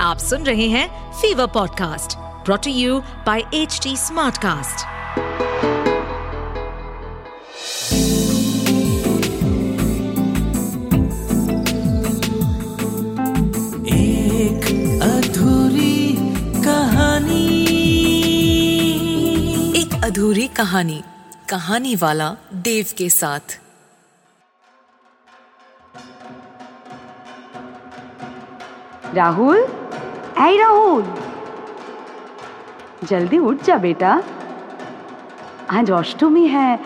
आप सुन रहे हैं Fever podcast brought you by H T Smartcast एक अधूरी कहानी। एक अधूरी कहानी कहानी वाला देव के साथ। राहुल? ऐ राहुल। जल्दी उठ जा बेटा। आज अष्टमी है,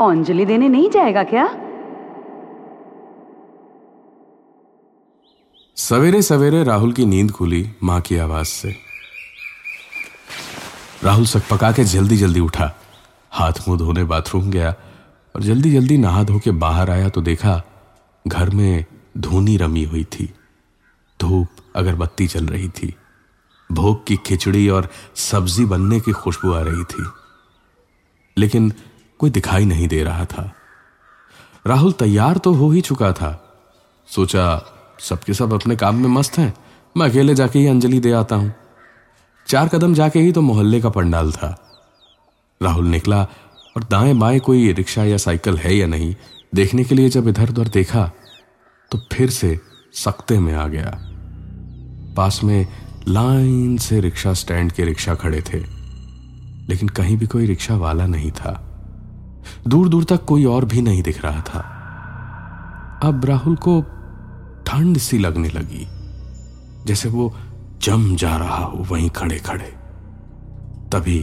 अंजलि देने नहीं जाएगा क्या? सवेरे सवेरे राहुल की नींद खुली माँ की आवाज़ से। राहुल सकपका के जल्दी जल्दी उठा। हाथ मुँह धोने बाथरूम गया और जल्दी जल्दी नहा धो के बाहर आया तो देखा घर में धोनी रमी हुई थी। धूप अगरबत्ती चल रही थी। भोग की खिचड़ी और सब्ज़ी बनने की खुशबू आ रही थी। लेकिन कोई दिखाई नहीं दे रहा था। राहुल तैयार तो हो ही चुका था। सोचा, सबके सब अपने काम में मस्त हैं, मैं अकेले जाके ही अंजलि दे आता हूँ। चार कदम जाके ही तो मोहल्ले का पंडाल था। राहुल निकला और दाएँ बाएँ कोई रिक्शा या साइकिल है या नहीं, देखने के लिए जब इधर उधर देखा तो फिर से सख्ते में आ गया। पास में लाइन से रिक्शा स्टैंड के रिक्शा खड़े थे। लेकिन कहीं भी कोई रिक्शा वाला नहीं था। दूर दूर तक कोई और भी नहीं दिख रहा था। अब राहुल को ठंड सी लगने लगी, जैसे वो जम जा रहा हो वहीं खड़े खड़े। तभी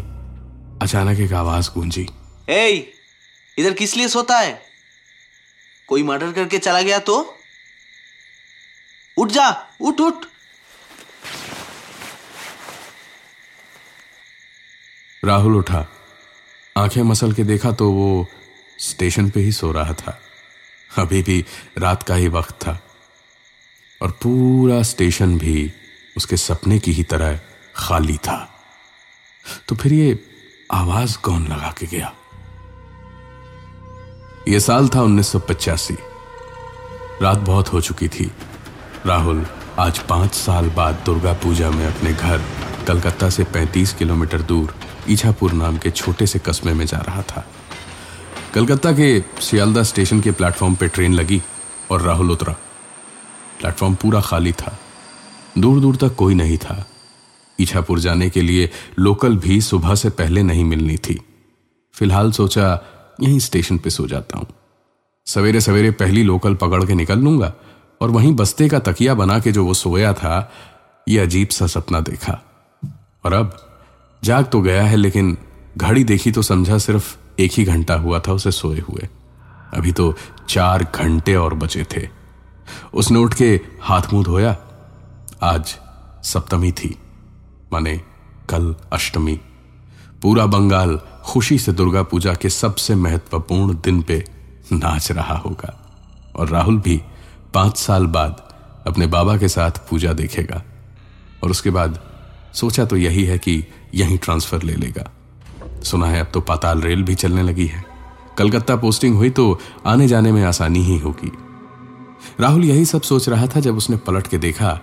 अचानक एक आवाज़ गूंजी। ए इधर किस लिए सोता है? कोई मर्डर करके चला गया तो? उठ जा, उठ उठ। राहुल उठा। आँखें मसल के देखा तो वो स्टेशन पे ही सो रहा था। अभी भी रात का ही वक्त था। और पूरा स्टेशन भी उसके सपने की ही तरह खाली था। तो फिर ये आवाज़ कौन लगा के गया? ये साल था उन्नीस सौ पचासी। रात बहुत हो चुकी थी। राहुल आज पाँच साल बाद दुर्गा पूजा में अपने घर कलकत्ता से 35 किलोमीटर दूर ईछापुर नाम के छोटे से कस्बे में जा रहा था। कलकत्ता के सियालदा स्टेशन के प्लेटफॉर्म पे ट्रेन लगी और राहुल उतरा। प्लेटफॉर्म पूरा खाली था। दूर दूर तक कोई नहीं था। ईछापुर जाने के लिए लोकल भी सुबह से पहले नहीं मिलनी थी। फ़िलहाल सोचा, यहीं स्टेशन पे सो जाता हूँ। सवेरे सवेरे पहली लोकल पकड़ के निकल लूँगा और वहीं बस्ते का तकिया बना के जो वो सोया था, ये अजीब सा सपना देखा। और अब जाग तो गया है, लेकिन घड़ी देखी तो समझा सिर्फ़ एक ही घंटा हुआ था उसे सोए हुए। अभी तो चार घंटे और बचे थे। उसने उठ के हाथ मुँह धोया। आज सप्तमी थी। माने कल अष्टमी। पूरा बंगाल खुशी से दुर्गा पूजा के सबसे महत्वपूर्ण दिन पे नाच रहा होगा। और राहुल भी पाँच साल बाद अपने बाबा के साथ पूजा देखेगा। और उसके बाद सोचा तो यही है कि यहीं ट्रांसफ़र ले लेगा। सुना है अब तो पाताल रेल भी चलने लगी है। कलकत्ता पोस्टिंग हुई तो आने जाने में आसानी ही होगी। राहुल यही सब सोच रहा था जब उसने पलट के देखा।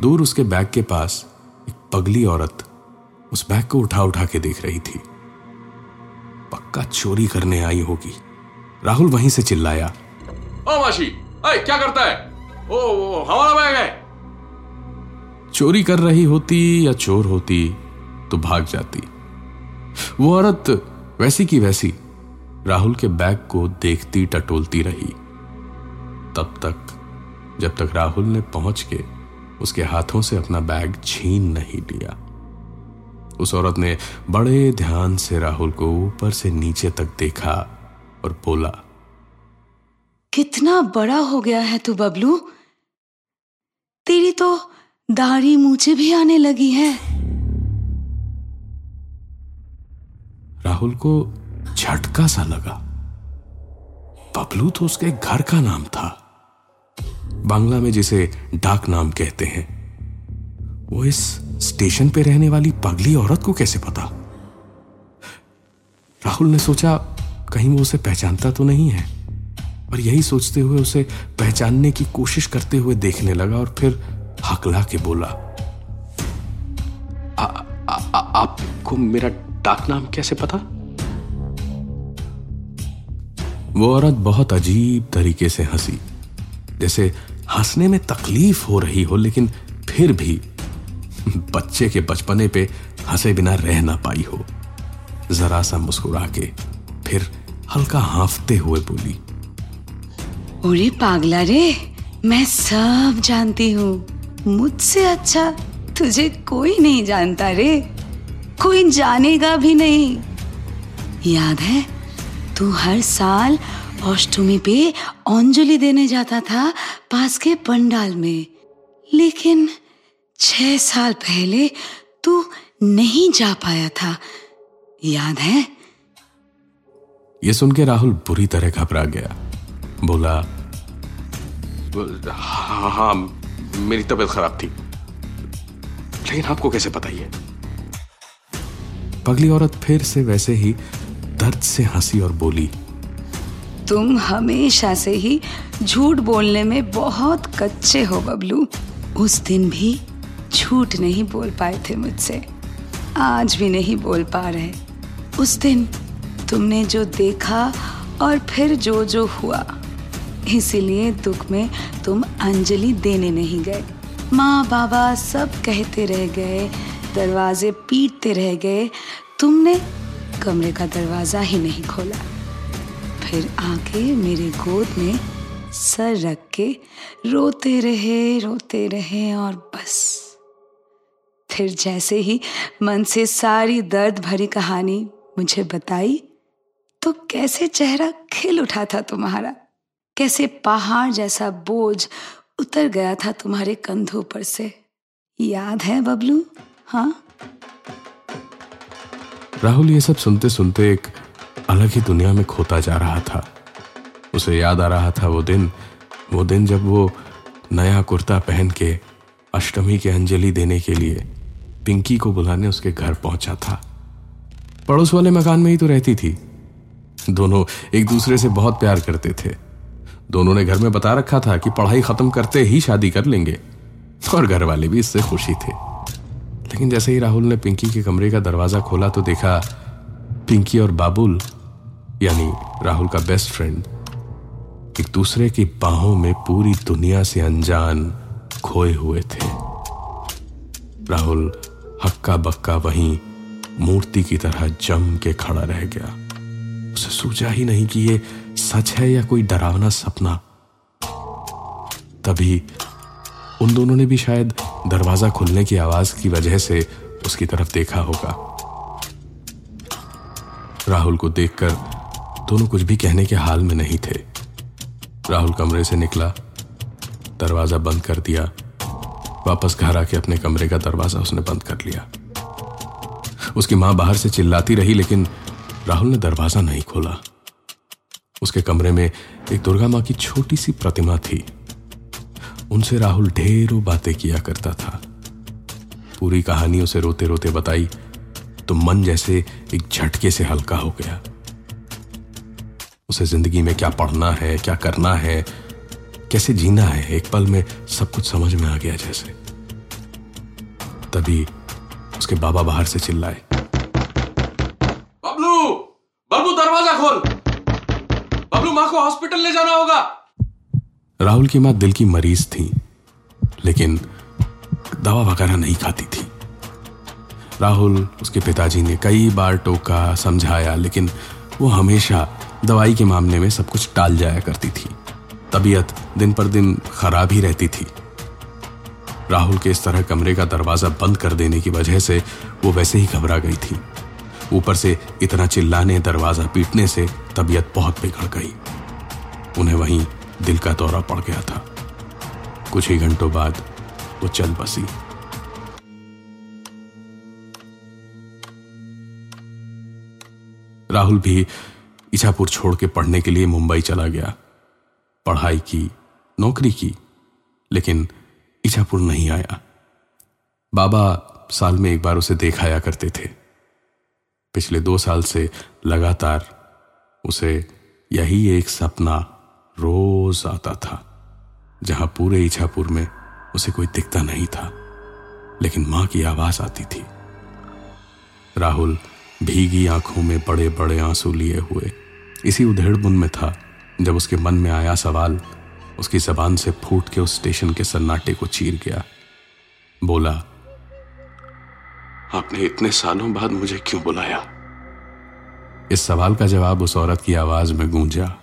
दूर उसके बैग के पास एक पगली औरत उस बैग को उठा उठा के देख रही थी। पक्का चोरी करने आई होगी। राहुल वहीं से चिल्लाया ओ माशी अरे क्या करता है? ओ, ओ हमारा बैग है! चोरी कर रही होती या चोर होती तो भाग जाती। वो औरत वैसी की वैसी राहुल के बैग को देखती टटोलती रही। तब तक, जब तक राहुल ने पहुँच के उसके हाथों से अपना बैग छीन नहीं लिया। उस औरत ने बड़े ध्यान से राहुल को ऊपर से नीचे तक देखा और बोला, कितना बड़ा हो गया है तू बबलू। तेरी तो दाढ़ी मूछे भी आने लगी है। राहुल को झटका सा लगा। बबलू तो उसके घर का नाम था। बांग्ला में जिसे डाक नाम कहते हैं वो इस स्टेशन पे रहने वाली पगली औरत को कैसे पता? राहुल ने सोचा कहीं वो उसे पहचानता तो नहीं है और यही सोचते हुए उसे पहचानने की कोशिश करते हुए देखने लगा और फिर हकला के बोला आ, आपको मेरा डाक नाम कैसे पता? वो औरत बहुत अजीब तरीके से हँसी। जैसे हंसने में तकलीफ़ हो रही हो लेकिन फिर भी बच्चे के बचपने पे हंसे बिना रह ना पाई हो। जरा सा मुस्कुरा के फिर हल्का हाफते हुए बोली अरे पागला रे मैं सब जानती हूँ। मुझसे अच्छा तुझे कोई नहीं जानता रे। कोई जानेगा भी नहीं। याद है तू हर साल अष्टमी पे अंजलि देने जाता था पास के पंडाल में। लेकिन छह साल पहले तू नहीं जा पाया था। याद है? ये सुन के राहुल बुरी तरह घबरा गया। बोला हाँ हाँ मेरी तबीयत खराब थी। लेकिन आपको कैसे पता ये? पगली औरत फिर से वैसे ही दर्द से हँसी और बोली, तुम हमेशा से ही झूठ बोलने में बहुत कच्चे हो, बबलू। उस दिन भी झूठ नहीं बोल पाए थे मुझसे। आज भी नहीं बोल पा रहे। उस दिन तुमने जो देखा और फिर जो जो हुआ, इसीलिए दुख में तुम अंजलि देने नहीं गए। माँ बाबा सब कहते रह गए दरवाजे पीटते रह गए। तुमने कमरे का दरवाज़ा ही नहीं खोला। फिर आके मेरे गोद में सर रख के रोते रहे रोते रहे और बस। फिर जैसे ही मन से सारी दर्द भरी कहानी मुझे बताई तो कैसे चेहरा खिल उठा था तुम्हारा? कैसे पहाड़ जैसा बोझ उतर गया था तुम्हारे कंधों पर से? याद है बबलू? हाँ? राहुल, ये सब सुनते सुनते एक अलग ही दुनिया में खोता जा रहा था। उसे याद आ रहा था वो दिन वो दिन जब वो नया कुर्ता पहन के अष्टमी के अंजलि देने के लिए पिंकी को बुलाने उसके घर पहुँचा था। पड़ोस वाले मकान में ही तो रहती थी। दोनों एक दूसरे से बहुत प्यार करते थे। दोनों ने घर में बता रखा था कि पढ़ाई खत्म करते ही शादी कर लेंगे। और घर वाले भी इससे खुशी थे। लेकिन जैसे ही राहुल ने पिंकी के कमरे का दरवाज़ा खोला तो देखा पिंकी और बाबुल, यानी राहुल का बेस्ट फ्रेंड एक दूसरे की बाहों में पूरी दुनिया से अनजान खोए हुए थे। राहुल हक्का बक्का वहीं मूर्ति की तरह जम के खड़ा रह गया। उसे सूझा ही नहीं कि ये सच है या कोई डरावना सपना। तभी उन दोनों ने भी शायद दरवाज़ा खुलने की आवाज़ की वजह से उसकी तरफ़ देखा होगा। राहुल को देखकर दोनों कुछ भी कहने के हाल में नहीं थे। राहुल कमरे से निकला, दरवाज़ा बंद कर दिया, वापस घर आके अपने कमरे का दरवाज़ा उसने बंद कर लिया। उसकी माँ बाहर से चिल्लाती रही, लेकिन राहुल ने दरवाज़ा नहीं खोला। उसके कमरे में एक दुर्गा माँ की छोटी सी प्रतिमा थी। उनसे राहुल ढेरों बातें किया करता था। पूरी कहानी उसे रोते रोते बताई तो मन जैसे एक झटके से हल्का हो गया। उसे ज़िंदगी में क्या पढ़ना है, क्या करना है, कैसे जीना है, एक पल में सब कुछ समझ में आ गया जैसे। तभी उसके बाबा बाहर से चिल्लाए। बबलू! बबलू, दरवाज़ा खोल! बबलू, माँ को हॉस्पिटल ले जाना होगा। राहुल की माँ दिल की मरीज़ थी, लेकिन दवा वगैरह नहीं खाती थी। राहुल उसके पिताजी ने कई बार टोका, समझाया, लेकिन वो हमेशा दवाई के मामले में सब कुछ टाल जाया करती थी। तबीयत दिन पर दिन खराब ही रहती थी। राहुल के इस तरह कमरे का दरवाज़ा बंद कर देने की वजह से वो वैसे ही घबरा गई थी। ऊपर से इतना चिल्लाने, दरवाज़ा पीटने से तबीयत बहुत बिगड़ गई। उन्हें वहीं दिल का दौरा पड़ गया था। कुछ ही घंटों बाद वो चल बसी। राहुल भी इछापुर छोड़ के पढ़ने के लिए मुंबई चला गया। पढ़ाई की, नौकरी की, लेकिन इछापुर नहीं आया। बाबा साल में एक बार उसे देखाया करते थे। पिछले दो साल से लगातार उसे यही एक सपना रोज आता था, जहाँ पूरे इछापुर में उसे कोई दिखता नहीं था, लेकिन माँ की आवाज़ आती थी। राहुल भीगी आँखों में बड़े बड़े आँसू लिए हुए इसी उधेड़ बुन में था, जब उसके मन में आया सवाल, उसकी जबान से फूट के उस स्टेशन के सन्नाटे को चीर गया। बोला, आपने इतने सालों बाद मुझे क्यों बुलाया? इस सवाल का जवाब उस औरत की आवाज़ में गूंजा।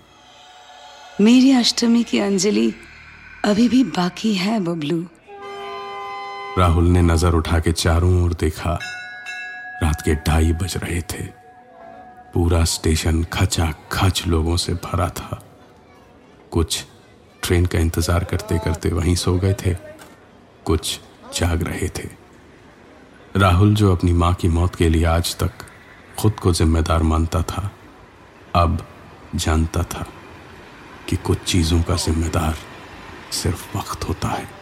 मेरी अष्टमी की अंजलि अभी भी बाकी है बबलू राहुल ने नज़र उठा के चारों ओर देखा। रात के ढाई बज रहे थे। पूरा स्टेशन खचा खच लोगों से भरा था। कुछ ट्रेन का इंतज़ार करते करते वहीं सो गए थे। कुछ जाग रहे थे। राहुल जो अपनी माँ की मौत के लिए आज तक खुद को जिम्मेदार मानता था, अब जानता था। कि कुछ चीज़ों का जिम्मेदार सिर्फ़ वक्त होता है।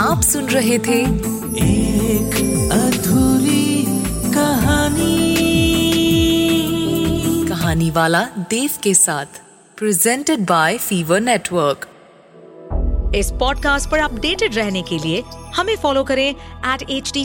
आप सुन रहे थे एक अधूरी कहानी। कहानी वाला देव के साथ प्रेजेंटेड बाय फीवर नेटवर्क इस पॉडकास्ट पर अपडेटेड रहने के लिए हमें फॉलो करें एट एच डी